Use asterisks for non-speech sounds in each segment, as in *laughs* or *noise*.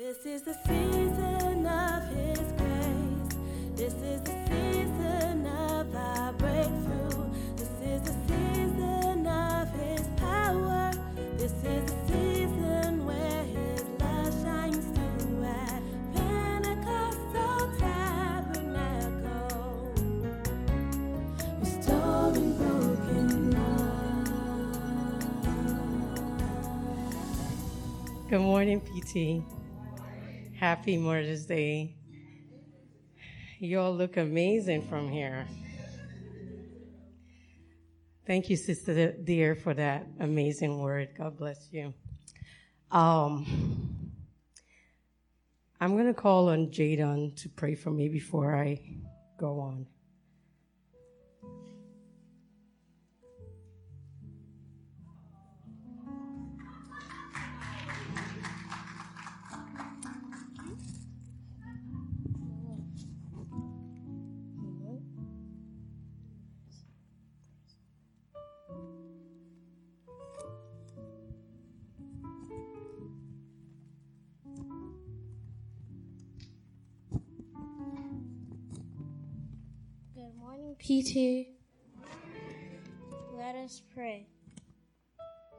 This is the season of His grace. This is the season of our breakthrough. This is the season of His power. This is the season where His love shines through at Pentecostal Tabernacle, restoring broken love. Good morning, PT. Happy Mother's Day. You all look amazing from here. Thank you, Sister Dear, for that amazing word. God bless you. Um, I'm going to call on Jadon to pray for me before I go on. Morning, PT. Let us pray.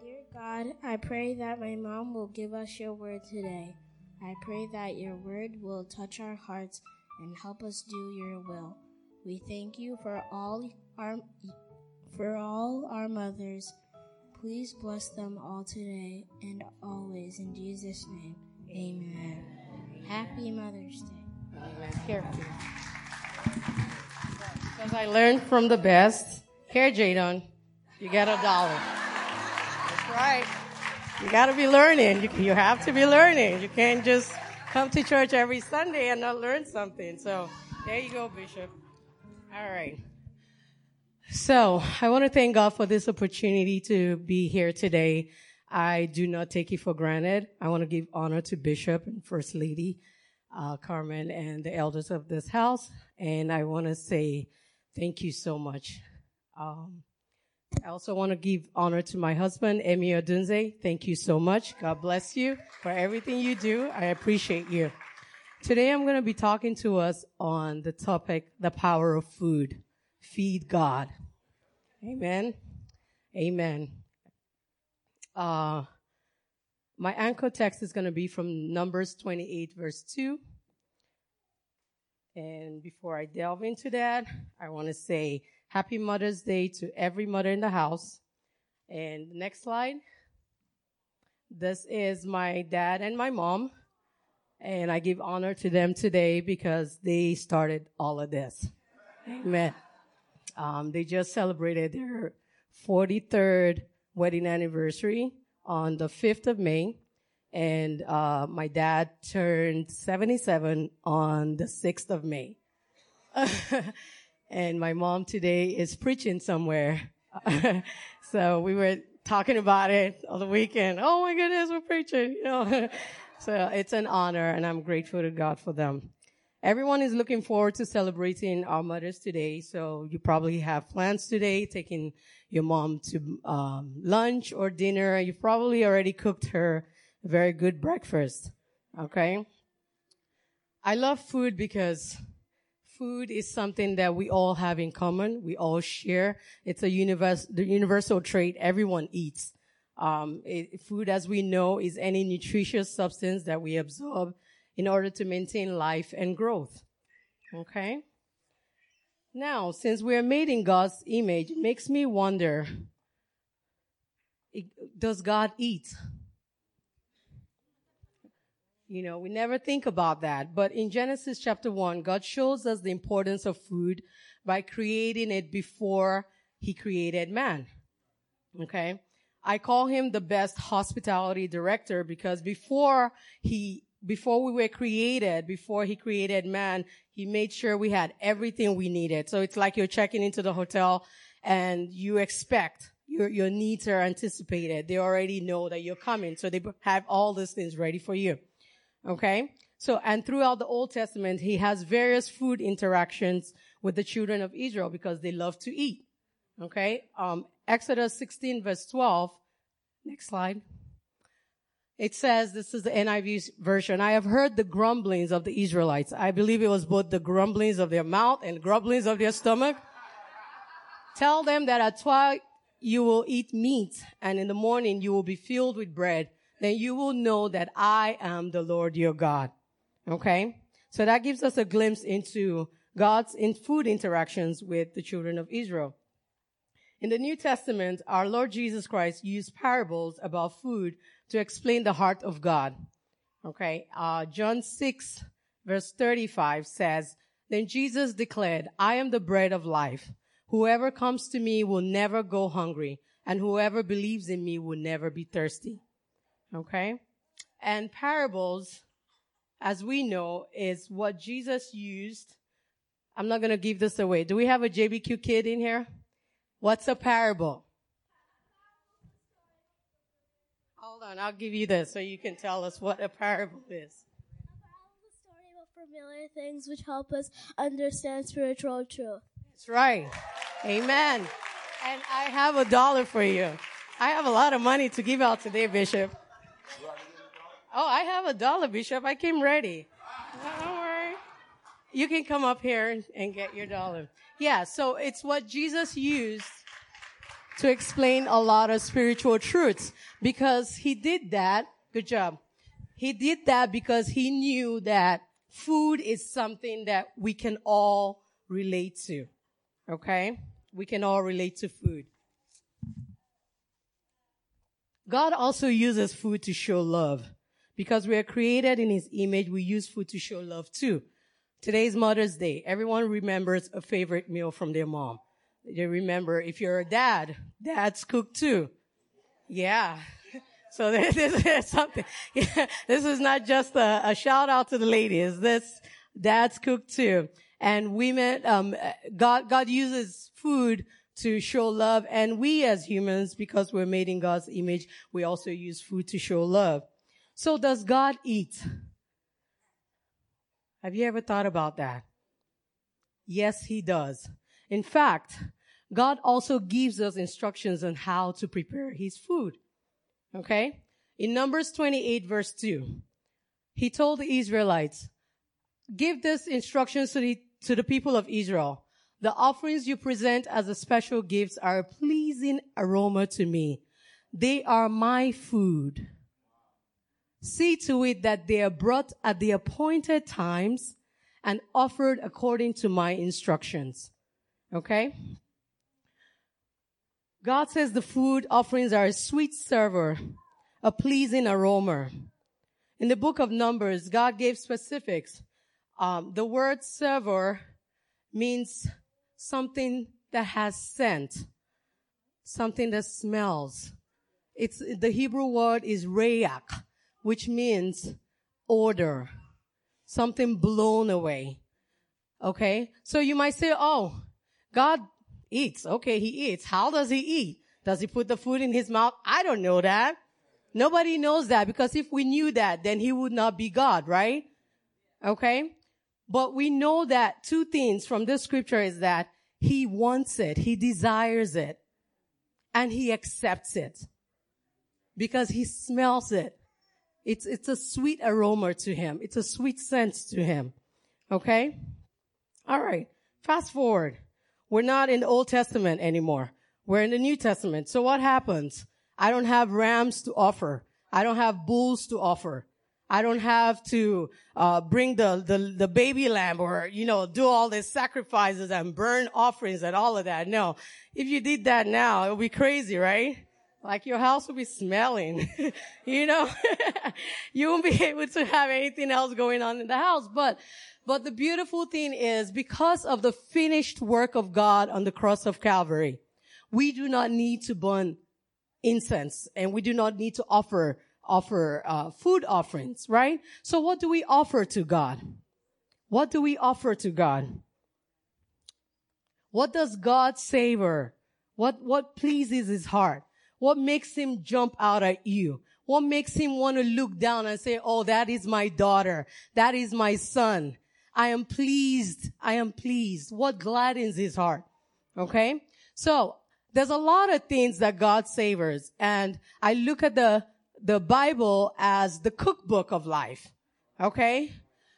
Dear God, I pray that my mom will give us your word today. I pray that your word will touch our hearts and help us do your will. We thank you for all our for all our mothers. Please bless them all today and always in Jesus' name. Amen. Happy Mother's Day. Amen. Here, Because I learned from the best. Here, Jadon, you get a dollar. That's right. You got to be learning. You, you have to be learning. You can't just come to church every Sunday and not learn something. So there you go, Bishop. All right. So I want to thank God for this opportunity to be here today. I do not take it for granted. I want to give honor to Bishop and First Lady uh, Carmen and the elders of this house, and I want to say thank you so much. Um, I also want to give honor to my husband, Emi Odunze. Thank you so much. God bless you for everything you do. I appreciate you. Today I'm going to be talking to us on the topic, the power of food. Feed God. Amen. Amen. Uh, my anchor text is going to be from Numbers 28 verse 2. And before I delve into that, I want to say happy Mother's Day to every mother in the house. And next slide. This is my dad and my mom. And I give honor to them today because they started all of this. Amen. Um, they just celebrated their 43rd wedding anniversary on the 5th of May. And uh, my dad turned 77 on the 6th of May. *laughs* and my mom today is preaching somewhere. *laughs* so we were talking about it on the weekend. Oh my goodness, we're preaching, you know. *laughs* so it's an honor and I'm grateful to God for them. Everyone is looking forward to celebrating our mothers today. So you probably have plans today, taking your mom to um, lunch or dinner. You've probably already cooked her very good breakfast. Okay. I love food because food is something that we all have in common. We all share. It's a universe, the universal trait everyone eats. Um, it, food, as we know, is any nutritious substance that we absorb in order to maintain life and growth. Okay? Now, since we are made in God's image, it makes me wonder, does God eat? You know, we never think about that. But in Genesis chapter 1, God shows us the importance of food by creating it before he created man. Okay? I call him the best hospitality director because before he before we were created, before he created man, he made sure we had everything we needed. So it's like you're checking into the hotel and you expect your, your needs are anticipated. They already know that you're coming. So they have all these things ready for you. Okay. So, and throughout the Old Testament, he has various food interactions with the children of Israel because they love to eat. Okay. Um, Exodus 16 verse 12. Next slide. It says, this is the NIV version, I have heard the grumblings of the Israelites. I believe it was both the grumblings of their mouth and grumblings of their stomach. Tell them that at twilight you will eat meat and in the morning you will be filled with bread. Then you will know that I am the Lord your God. Okay? So that gives us a glimpse into God's in food interactions with the children of Israel. In the New Testament, our Lord Jesus Christ used parables about food to explain the heart of God. Okay, uh, John 6 verse 35 says, Then Jesus declared, I am the bread of life. Whoever comes to me will never go hungry, and whoever believes in me will never be thirsty. Okay? And parables, as we know, is what Jesus used. I'm not going to give this away. Do we have a JBQ kid in here? What's a parable? Hold on, I'll give you this so you can tell us what a parable is. A story about familiar things which help us understand spiritual truth. That's right. Amen. And I have a dollar for you. I have a lot of money to give out today, Bishop. Oh, I have a dollar, Bishop. I came ready. Don't worry. You can come up here and get your dollar. Yeah, so it's what Jesus used to explain a lot of spiritual truths because he did that. Good job. He did that because he knew that food is something that we can all relate to. Okay? We can all relate to food. God also uses food to show love. Because we are created in his image, we use food to show love too. Today's Mother's Day. Everyone remembers a favorite meal from their mom. They remember if you're a dad, dads cook too. Yeah. *laughs* So *laughs* this is something. Yeah, *laughs* this is not just a, a, shout out to the ladies. This dads cook too. And women, um, God, God uses food to show love. And we as humans, because we're made in God's image, we also use food to show love. So does God eat? Have you ever thought about that? Yes, he does. In fact, God also gives us instructions on how to prepare his food. Okay? In Numbers 28 verse 2, he told the Israelites, give this instructions to the, to the people of Israel. The offerings you present as a special gifts are a pleasing aroma to me. They are my food. See to it that they are brought at the appointed times and offered according to my instructions. Okay? God says the food offerings are a sweet savor, a pleasing aroma. In the book of Numbers, God gave specifics. Um, the word savor means something that has scent, something that smells. It's, the Hebrew word is rayak, which means odor, something blown away. Okay? So you might say, oh, God eats. Okay, he eats. How does he eat? Does he put the food in his mouth? I don't know that. Nobody knows that because if we knew that, then he would not be God, right? Okay? But we know that two things from this scripture is that he wants it, he desires it, and he accepts it because he smells it. It's, it's a sweet aroma to him. It's a sweet scent to him. Okay? All right. Fast forward. We're not in the Old Testament anymore. We're in the New Testament. So what happens? I don't have rams to offer. I don't have bulls to offer. I don't have to uh, bring the, the the baby lamb or you know do all these sacrifices and burn offerings and all of that. No, if you did that now, it would be crazy, right? Like your house would be smelling, *laughs* you know. *laughs* you won't be able to have anything else going on in the house. But but the beautiful thing is because of the finished work of God on the cross of Calvary, we do not need to burn incense and we do not need to offer, offer, uh, food offerings, right? So what do we offer to God? What do we offer to God? What does God savor? What, what pleases his heart? What makes him jump out at you? What makes him want to look down and say, Oh, that is my daughter. That is my son. I am pleased. I am pleased. What gladdens his heart? Okay. So there's a lot of things that God savors. And I look at the, the Bible as the cookbook of life. Okay?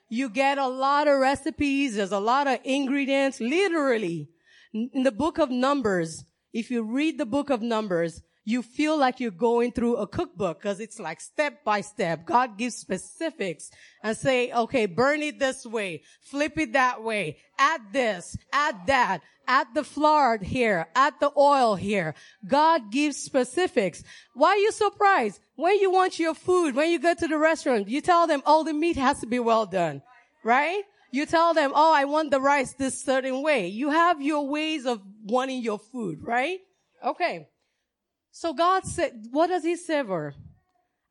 You get a lot of recipes. There's a lot of ingredients. Literally, in the book of Numbers, if you read the book of Numbers, you feel like you're going through a cookbook because it's like step by step. God gives specifics and say, okay, burn it this way, flip it that way, add this, add that, add the flour here, add the oil here. God gives specifics. Why are you surprised? When you want your food, when you go to the restaurant, you tell them, oh, the meat has to be well done, right? You tell them, oh, I want the rice this certain way. You have your ways of wanting your food, right? Okay. So God said, what does he savor?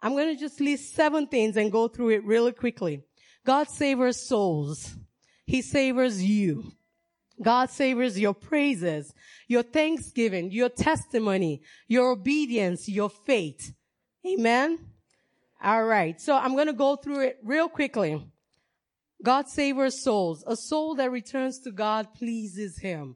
I'm going to just list seven things and go through it really quickly. God savors souls. He savors you. God savors your praises, your thanksgiving, your testimony, your obedience, your faith. Amen. All right. So I'm going to go through it real quickly. God savors souls. A soul that returns to God pleases him.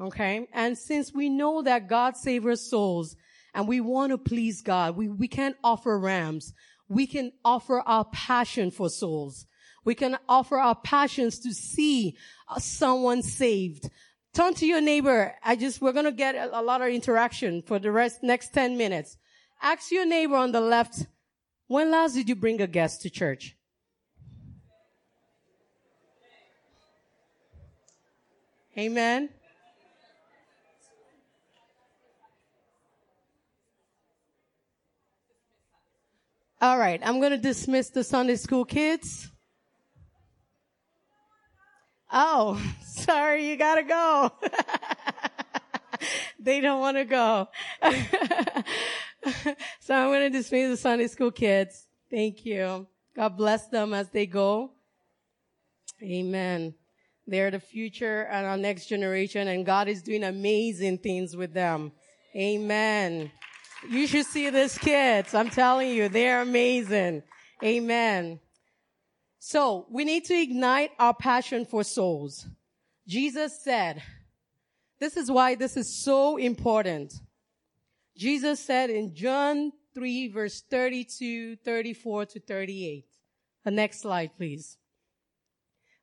Okay. And since we know that God savors souls and we want to please God, we, we can't offer rams. We can offer our passion for souls. We can offer our passions to see uh, someone saved. Turn to your neighbor. I just, we're going to get a, a lot of interaction for the rest, next 10 minutes. Ask your neighbor on the left, when last did you bring a guest to church? Amen. All right, I'm going to dismiss the Sunday school kids. Oh, *laughs* sorry, you gotta go. *laughs* they don't want to go. *laughs* so I'm going to dismiss the Sunday school kids. Thank you. God bless them as they go. Amen. They're the future and our next generation and God is doing amazing things with them. Amen. You should see these kids. I'm telling you, they're amazing. Amen. So we need to ignite our passion for souls. Jesus said, this is why this is so important. Jesus said in John 3 verse 32, 34 to 38. The next slide, please.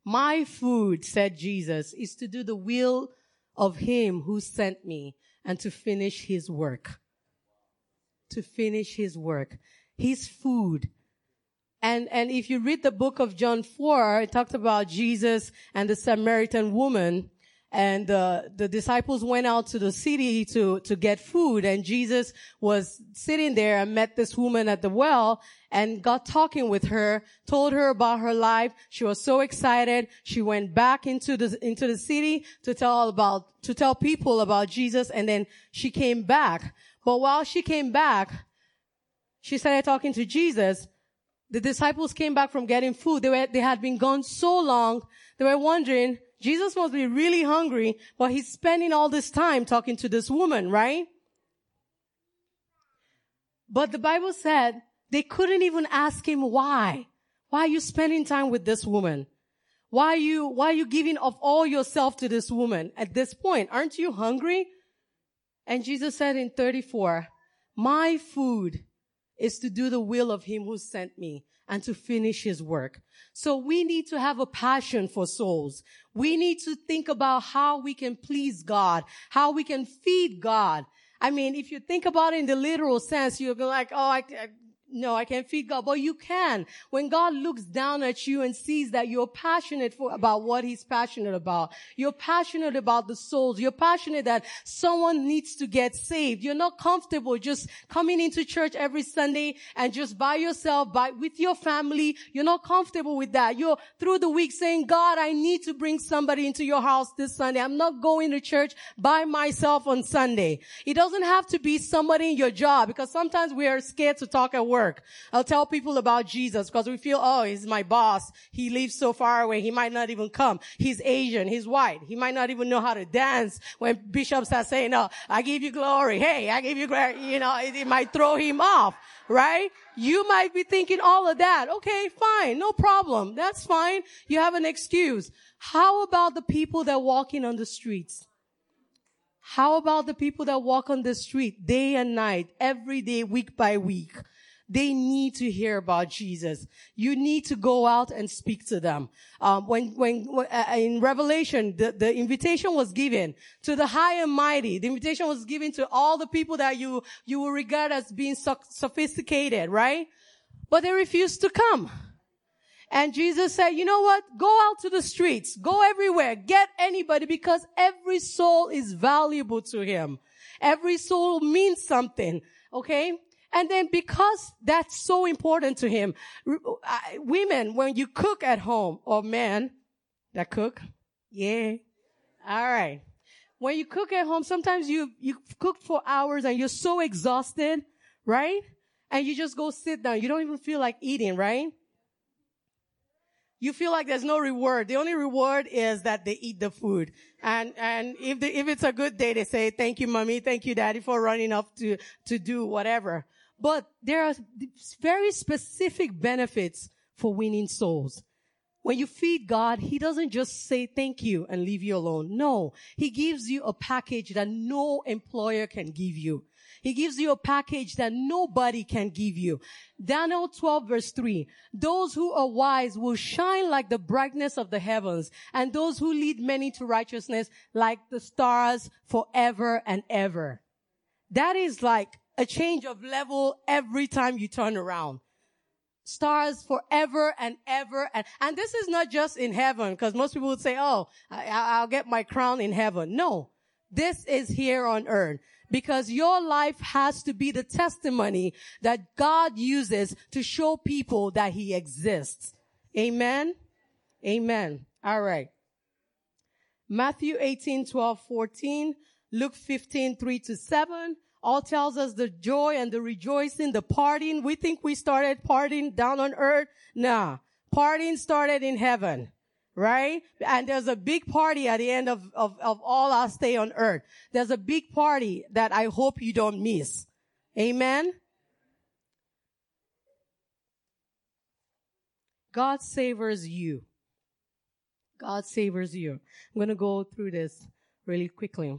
My food, said Jesus, is to do the will of him who sent me and to finish his work to finish his work. His food. And, and if you read the book of John 4, it talks about Jesus and the Samaritan woman. And uh, the disciples went out to the city to to get food. And jesus was sitting there and met this woman at the well and got talking with her told her about her life. She was so excited. She went back into the into the city to tell about to tell people about jesus. And then she came back but while she came back, she started talking to Jesus. The disciples came back from getting food. They were, they had been gone so long. They were wondering, Jesus must be really hungry, but he's spending all this time talking to this woman, right? But the Bible said they couldn't even ask him why. Why are you spending time with this woman? Why are you, why are you giving of all yourself to this woman at this point? Aren't you hungry? And Jesus said in 34, my food is to do the will of him who sent me and to finish his work. So we need to have a passion for souls. We need to think about how we can please God, how we can feed God. I mean, if you think about it in the literal sense, you're like, oh, I, no, I can't feed God. But you can. When God looks down at you and sees that you're passionate for, about what he's passionate about. You're passionate about the souls. You're passionate that someone needs to get saved. You're not comfortable just coming into church every Sunday and just by yourself, by, with your family. You're not comfortable with that. You're through the week saying, God, I need to bring somebody into your house this Sunday. I'm not going to church by myself on Sunday. It doesn't have to be somebody in your job because sometimes we are scared to talk at work work. I'll tell people about Jesus because we feel, oh, he's my boss. He lives so far away. He might not even come. He's Asian. He's white. He might not even know how to dance when bishops are saying, no, I give you glory. Hey, I give you glory. You know, it, it might throw him off, right? You might be thinking all of that. Okay, fine. No problem. That's fine. You have an excuse. How about the people that walking on the streets? How about the people that walk on the street day and night, every day, week by week? They need to hear about Jesus. You need to go out and speak to them. Um, when, when, uh, in Revelation, the, the invitation was given to the high and mighty. The invitation was given to all the people that you, you will regard as being so sophisticated, right? But they refused to come. And Jesus said, you know what? Go out to the streets. Go everywhere. Get anybody because every soul is valuable to him. Every soul means something. Okay? And then because that's so important to him, uh, women, when you cook at home, or men that cook, yeah. All right. When you cook at home, sometimes you, you cook for hours and you're so exhausted, right? And you just go sit down. You don't even feel like eating, right? you feel like there's no reward. The only reward is that they eat the food. And, and if the, if it's a good day, they say, thank you, mommy. Thank you, daddy for running off to, to do whatever. But there are very specific benefits for winning souls. When you feed God, He doesn't just say thank you and leave you alone. No, He gives you a package that no employer can give you. He gives you a package that nobody can give you. Daniel 12 verse 3. Those who are wise will shine like the brightness of the heavens and those who lead many to righteousness like the stars forever and ever. That is like a change of level every time you turn around stars forever and ever. And, and this is not just in heaven, because most people would say, oh, I, I'll get my crown in heaven. No, this is here on earth because your life has to be the testimony that God uses to show people that he exists. Amen. Amen. All right. Matthew 18, 12, 14, Luke 15, 3 to 7, all tells us the joy and the rejoicing, the partying. We think we started partying down on earth. Nah. Partying started in heaven right? And there's a big party at the end of, of, of all our stay on earth. There's a big party that I hope you don't miss. Amen. God savors you. God savors you. I'm going to go through this really quickly.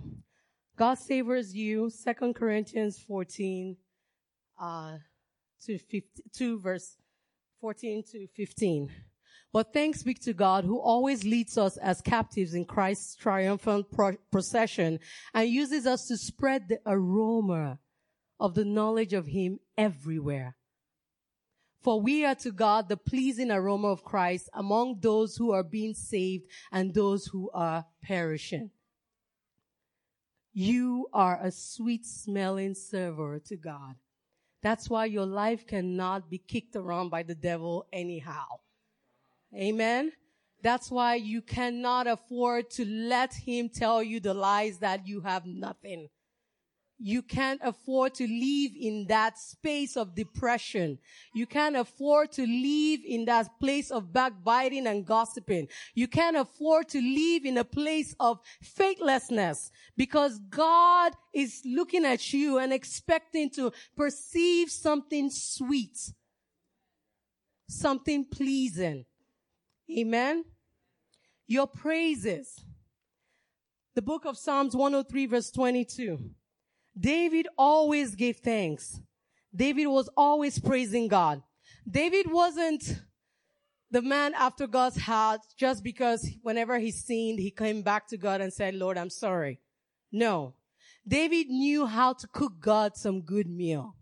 God savors you. Second Corinthians 14, uh, to 15, 2 verse 14 to 15. But thanks be to God who always leads us as captives in Christ's triumphant pro- procession and uses us to spread the aroma of the knowledge of Him everywhere. For we are to God the pleasing aroma of Christ among those who are being saved and those who are perishing. You are a sweet smelling savor to God. That's why your life cannot be kicked around by the devil anyhow. Amen. That's why you cannot afford to let him tell you the lies that you have nothing. You can't afford to live in that space of depression. You can't afford to live in that place of backbiting and gossiping. You can't afford to live in a place of faithlessness because God is looking at you and expecting to perceive something sweet, something pleasing. Amen. Your praises. The book of Psalms 103 verse 22. David always gave thanks. David was always praising God. David wasn't the man after God's heart just because whenever he sinned, he came back to God and said, Lord, I'm sorry. No. David knew how to cook God some good meal.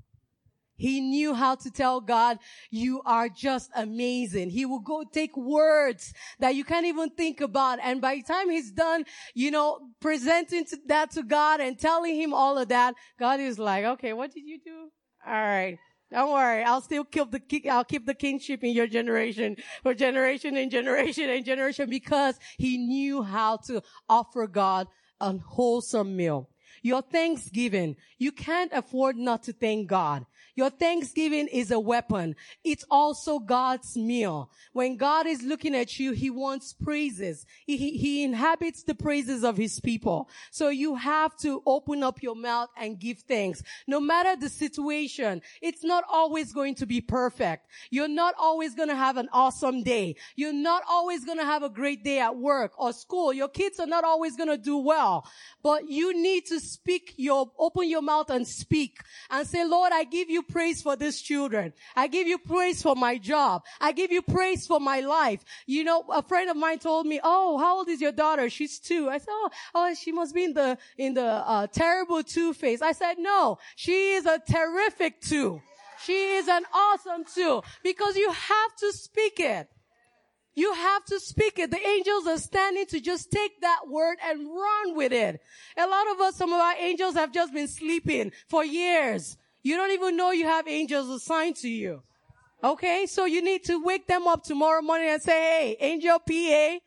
He knew how to tell God, you are just amazing. He will go take words that you can't even think about. And by the time he's done, you know, presenting that to God and telling him all of that, God is like, okay, what did you do? All right. Don't worry. I'll still keep the, I'll keep the kingship in your generation for generation and generation and generation because he knew how to offer God a wholesome meal. Your thanksgiving, you can't afford not to thank God. Your thanksgiving is a weapon. It's also God's meal. When God is looking at you, He wants praises. He, he inhabits the praises of His people. So you have to open up your mouth and give thanks. No matter the situation, it's not always going to be perfect. You're not always going to have an awesome day. You're not always going to have a great day at work or school. Your kids are not always going to do well, but you need to speak your, open your mouth and speak and say, Lord, I give you praise for these children. I give you praise for my job. I give you praise for my life. You know, a friend of mine told me, Oh, how old is your daughter? She's two. I said, Oh, oh, she must be in the, in the, uh, terrible two phase. I said, no, she is a terrific two. She is an awesome two because you have to speak it. You have to speak it. The angels are standing to just take that word and run with it. A lot of us, some of our angels have just been sleeping for years. You don't even know you have angels assigned to you. Okay. So you need to wake them up tomorrow morning and say, Hey, angel PA,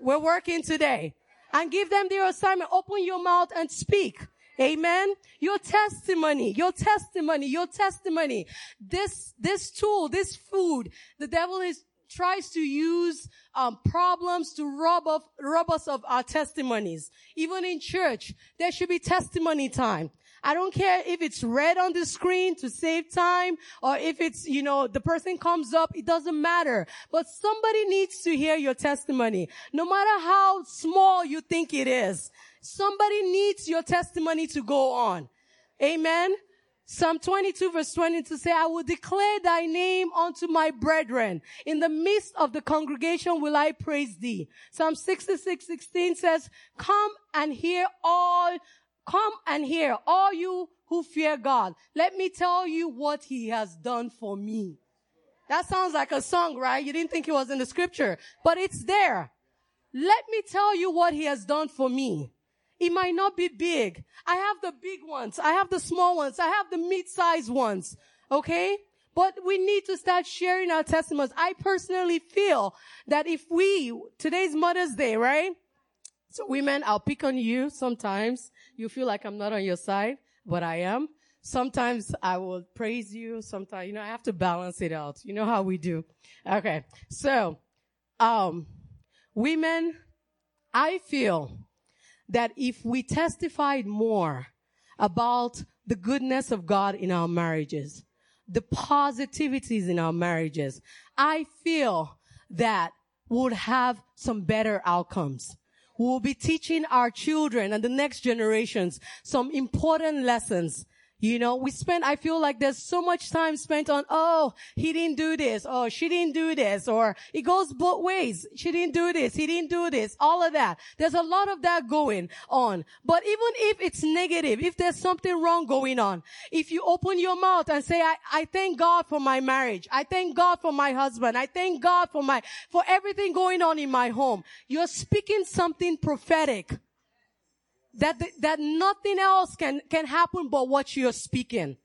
we're working today and give them their assignment. Open your mouth and speak. Amen. Your testimony, your testimony, your testimony. This, this tool, this food, the devil is tries to use um, problems to rob rob us of our testimonies. Even in church, there should be testimony time. I don't care if it's red on the screen to save time or if it's, you know, the person comes up, it doesn't matter. But somebody needs to hear your testimony. No matter how small you think it is. Somebody needs your testimony to go on. Amen. Psalm 22 verse 22 say, I will declare thy name unto my brethren. In the midst of the congregation will I praise thee. Psalm 66, 16 says, come and hear all, come and hear all you who fear God. Let me tell you what he has done for me. That sounds like a song, right? You didn't think it was in the scripture, but it's there. Let me tell you what he has done for me. It might not be big. I have the big ones. I have the small ones. I have the mid-sized ones. Okay? But we need to start sharing our testimonies. I personally feel that if we, today's Mother's Day, right? So women, I'll pick on you sometimes. You feel like I'm not on your side, but I am. Sometimes I will praise you. Sometimes, you know, I have to balance it out. You know how we do. Okay. So, um, women, I feel that if we testified more about the goodness of God in our marriages, the positivities in our marriages, I feel that would have some better outcomes. We'll be teaching our children and the next generations some important lessons you know, we spend, I feel like there's so much time spent on, oh, he didn't do this, or she didn't do this, or it goes both ways. She didn't do this, he didn't do this, all of that. There's a lot of that going on. But even if it's negative, if there's something wrong going on, if you open your mouth and say, I, I thank God for my marriage. I thank God for my husband. I thank God for my, for everything going on in my home. You're speaking something prophetic that, that nothing else can, can happen but what you're speaking.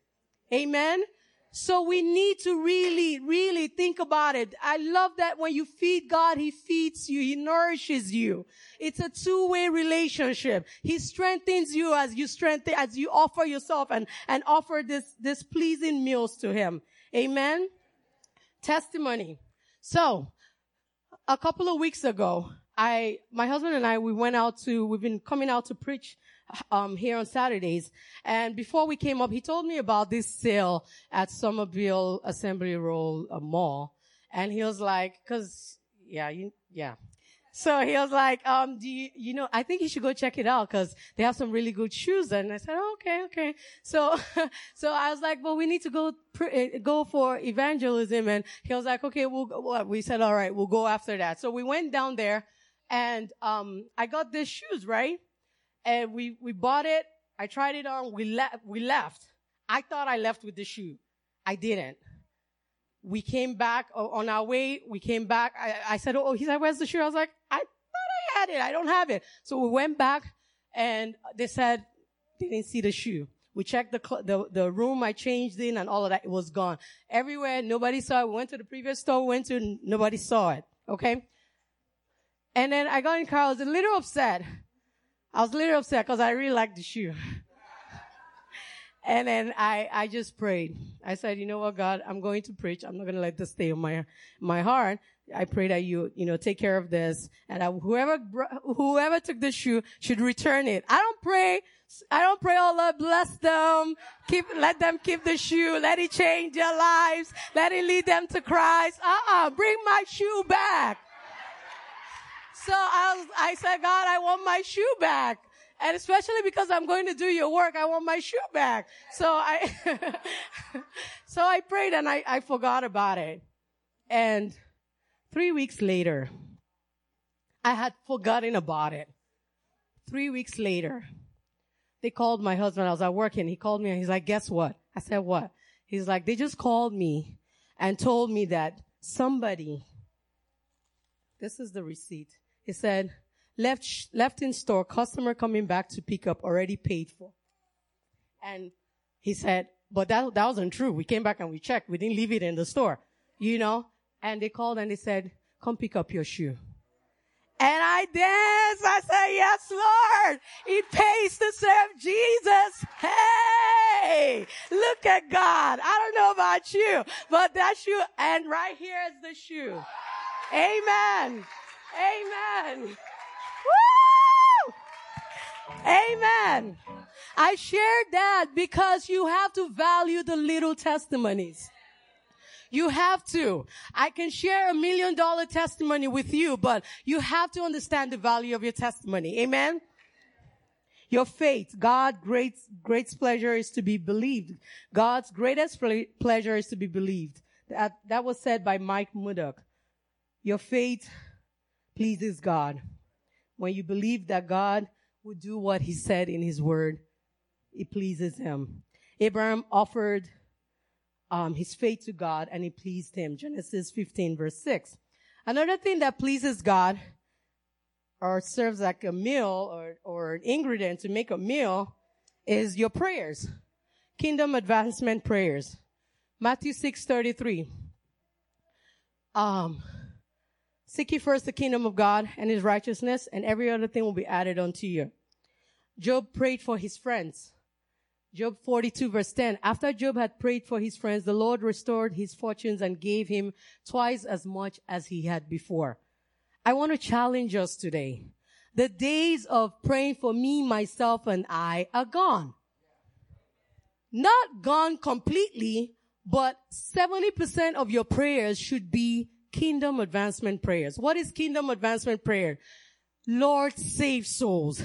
Amen. So we need to really, really think about it. I love that when you feed God, He feeds you. He nourishes you. It's a two-way relationship. He strengthens you as you strengthen, as you offer yourself and, and offer this, this pleasing meals to Him. Amen. Testimony. So, a couple of weeks ago, I, my husband and I, we went out to, we've been coming out to preach, um, here on Saturdays. And before we came up, he told me about this sale at Somerville Assembly Row uh, Mall. And he was like, cause, yeah, you, yeah. So he was like, um, do you, you know, I think you should go check it out because they have some really good shoes. And I said, oh, okay, okay. So, *laughs* so I was like, well, we need to go, pre- go for evangelism. And he was like, okay, we'll, we said, all right, we'll go after that. So we went down there and um, I got these shoes, right? And we we bought it. I tried it on. We left. We left. I thought I left with the shoe. I didn't. We came back on our way. We came back. I, I said, "Oh, he said, where's the shoe?" I was like, "I thought I had it. I don't have it." So we went back, and they said they didn't see the shoe. We checked the, cl- the, the room I changed in and all of that. It was gone. Everywhere, nobody saw it. We went to the previous store, we went to, nobody saw it. Okay? And then I got in car. I was a little upset. I was a little upset because I really liked the shoe. and then I, I just prayed. I said, you know what, God, I'm going to preach. I'm not going to let this stay in my, my heart. I pray that you, you know, take care of this and I, whoever, whoever took the shoe should return it. I don't pray. I don't pray, oh Lord, bless them. Keep, let them keep the shoe. Let it change their lives. Let it lead them to Christ. Uh-uh. Bring my shoe back. So I, was, I said, God, I want my shoe back. And especially because I'm going to do your work, I want my shoe back. So I, *laughs* so I prayed and I, I forgot about it. And three weeks later, I had forgotten about it. Three weeks later, they called my husband. I was at work and he called me and he's like, guess what? I said, what? He's like, they just called me and told me that somebody, this is the receipt. He said, left, left in store, customer coming back to pick up, already paid for. And he said, but that, that wasn't true. We came back and we checked. We didn't leave it in the store, you know? And they called and they said, come pick up your shoe. And I danced. I said, yes, Lord. It pays to serve Jesus. Hey, look at God. I don't know about you, but that shoe, and right here is the shoe. Amen. Amen. Woo! Amen. I shared that because you have to value the little testimonies. You have to. I can share a million dollar testimony with you, but you have to understand the value of your testimony. Amen. Your faith, God's great, great pleasure is to be believed. God's greatest pleasure is to be believed. That, that was said by Mike Murdock. Your faith pleases God. When you believe that God would do what he said in his word, it pleases him. Abraham offered um, his faith to God and it pleased him. Genesis 15 verse 6. Another thing that pleases God or serves like a meal or, or an ingredient to make a meal is your prayers. Kingdom advancement prayers. Matthew 6 33. Um, seek ye first the kingdom of God and his righteousness and every other thing will be added unto you. Job prayed for his friends. Job 42 verse 10. After Job had prayed for his friends, the Lord restored his fortunes and gave him twice as much as he had before. I want to challenge us today. The days of praying for me, myself, and I are gone. Not gone completely, but 70% of your prayers should be kingdom advancement prayers. What is kingdom advancement prayer? Lord, save souls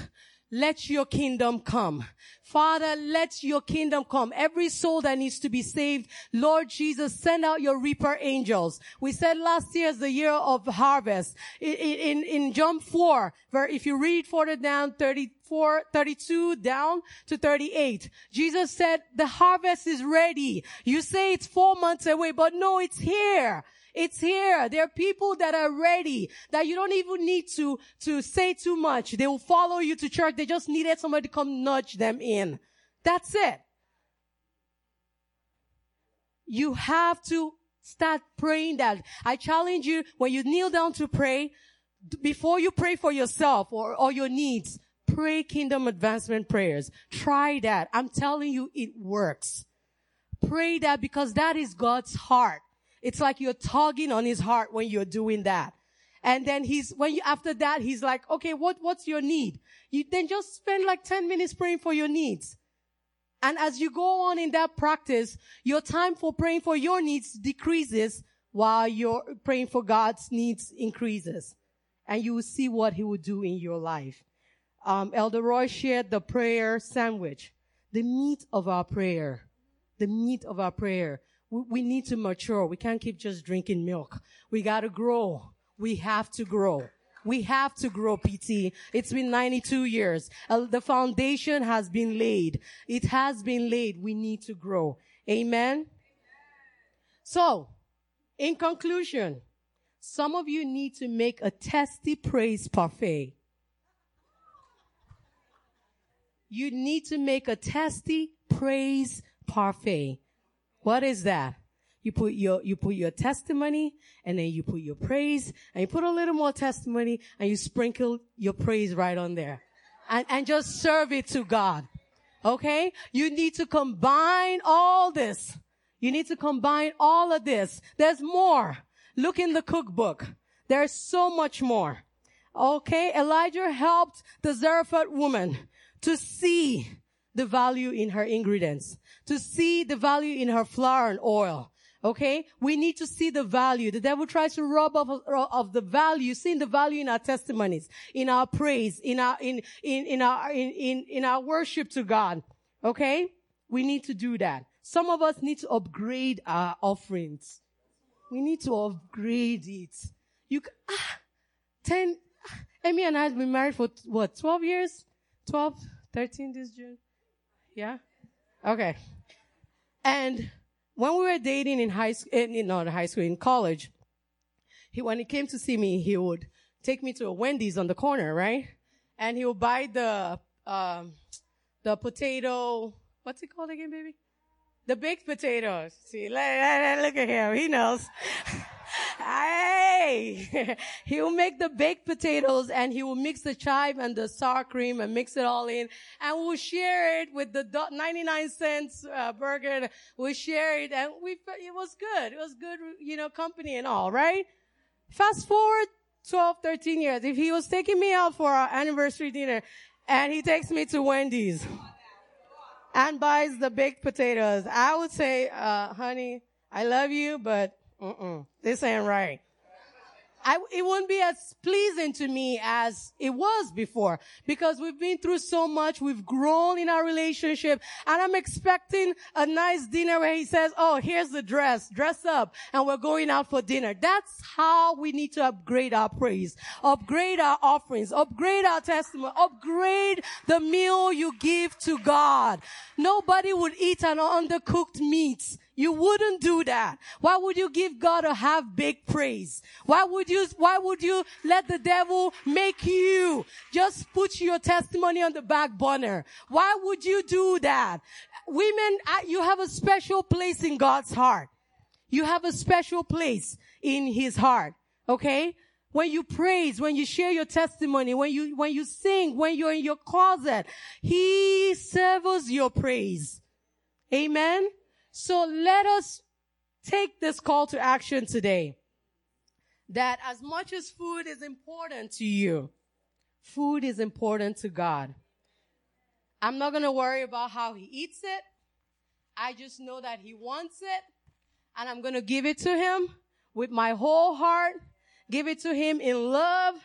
let your kingdom come. Father, let your kingdom come. Every soul that needs to be saved, Lord Jesus, send out your reaper angels. We said last year is the year of harvest. In, in, in John 4, where if you read further down, 34, 32 down to 38, Jesus said, the harvest is ready. You say it's four months away, but no, it's here. It's here. There are people that are ready that you don't even need to, to say too much. They will follow you to church. They just needed somebody to come nudge them in. That's it. You have to start praying that. I challenge you when you kneel down to pray, before you pray for yourself or, or your needs, pray kingdom advancement prayers. Try that. I'm telling you, it works. Pray that because that is God's heart. It's like you're tugging on his heart when you're doing that. And then he's, when you, after that, he's like, okay, what, what's your need? You then just spend like 10 minutes praying for your needs. And as you go on in that practice, your time for praying for your needs decreases while you're praying for God's needs increases. And you will see what he will do in your life. Um, Elder Roy shared the prayer sandwich, the meat of our prayer, the meat of our prayer we need to mature. We can't keep just drinking milk. We gotta grow. We have to grow. We have to grow, PT. It's been 92 years. Uh, the foundation has been laid. It has been laid. We need to grow. Amen. So, in conclusion, some of you need to make a tasty praise parfait. You need to make a tasty praise parfait. What is that? You put your, you put your testimony and then you put your praise and you put a little more testimony and you sprinkle your praise right on there and, and just serve it to God. Okay? You need to combine all this. You need to combine all of this. There's more. Look in the cookbook. There's so much more. Okay? Elijah helped the Zarephath woman to see the value in her ingredients, to see the value in her flour and oil. Okay? We need to see the value. The devil tries to rob of, of the value, seeing the value in our testimonies, in our praise, in our, in, in, in our, in, in, in our worship to God. Okay? We need to do that. Some of us need to upgrade our offerings. We need to upgrade it. You, ah, 10, Emi and I have been married for what, 12 years? 12, 13 this June? Yeah? Okay. And when we were dating in high school, in, eh, not high school, in college, he, when he came to see me, he would take me to a Wendy's on the corner, right? And he would buy the, um, the potato, what's it called again, baby? The baked potatoes. See, look at him. He knows. *laughs* hey, *laughs* he will make the baked potatoes and he will mix the chive and the sour cream and mix it all in and we'll share it with the 99 cents uh, burger. We'll share it and we, it was good. It was good, you know, company and all, right? Fast forward 12, 13 years. If he was taking me out for our anniversary dinner and he takes me to Wendy's and buys the baked potatoes, I would say, uh, honey, I love you, but Mm-mm, this ain't right. I, it wouldn't be as pleasing to me as it was before because we've been through so much. We've grown in our relationship and I'm expecting a nice dinner where he says, Oh, here's the dress, dress up and we're going out for dinner. That's how we need to upgrade our praise, upgrade our offerings, upgrade our testimony, upgrade the meal you give to God. Nobody would eat an undercooked meat you wouldn't do that. Why would you give God a half-baked praise? Why would you, why would you let the devil make you just put your testimony on the back burner? Why would you do that? Women, you have a special place in God's heart. You have a special place in his heart. Okay? When you praise, when you share your testimony, when you, when you sing, when you're in your closet, he serves your praise. Amen. So let us take this call to action today. That as much as food is important to you, food is important to God. I'm not going to worry about how he eats it. I just know that he wants it and I'm going to give it to him with my whole heart. Give it to him in love.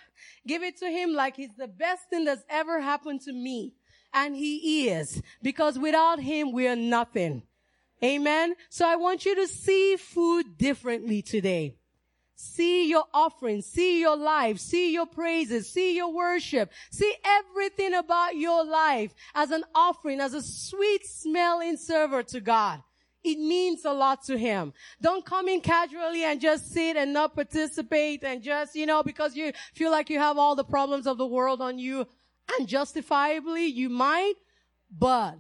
Give it to him like he's the best thing that's ever happened to me. And he is because without him, we are nothing. Amen. So I want you to see food differently today. See your offering, see your life, see your praises, see your worship, see everything about your life as an offering, as a sweet smelling server to God. It means a lot to him. Don't come in casually and just sit and not participate and just, you know, because you feel like you have all the problems of the world on you and justifiably you might, but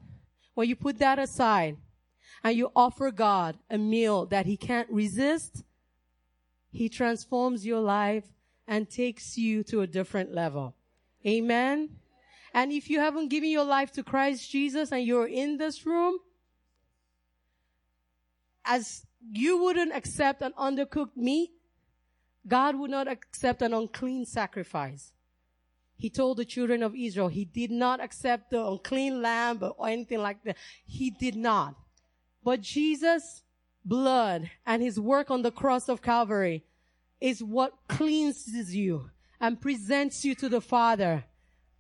when you put that aside and you offer God a meal that he can't resist, he transforms your life and takes you to a different level. Amen. And if you haven't given your life to Christ Jesus and you're in this room, as you wouldn't accept an undercooked meat, God would not accept an unclean sacrifice. He told the children of Israel he did not accept the unclean lamb or anything like that. He did not. But Jesus' blood and his work on the cross of Calvary is what cleanses you and presents you to the Father,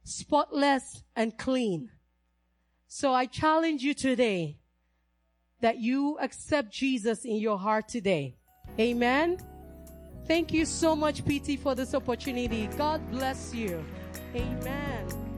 spotless and clean. So I challenge you today that you accept Jesus in your heart today. Amen. Thank you so much, PT, for this opportunity. God bless you. Amen.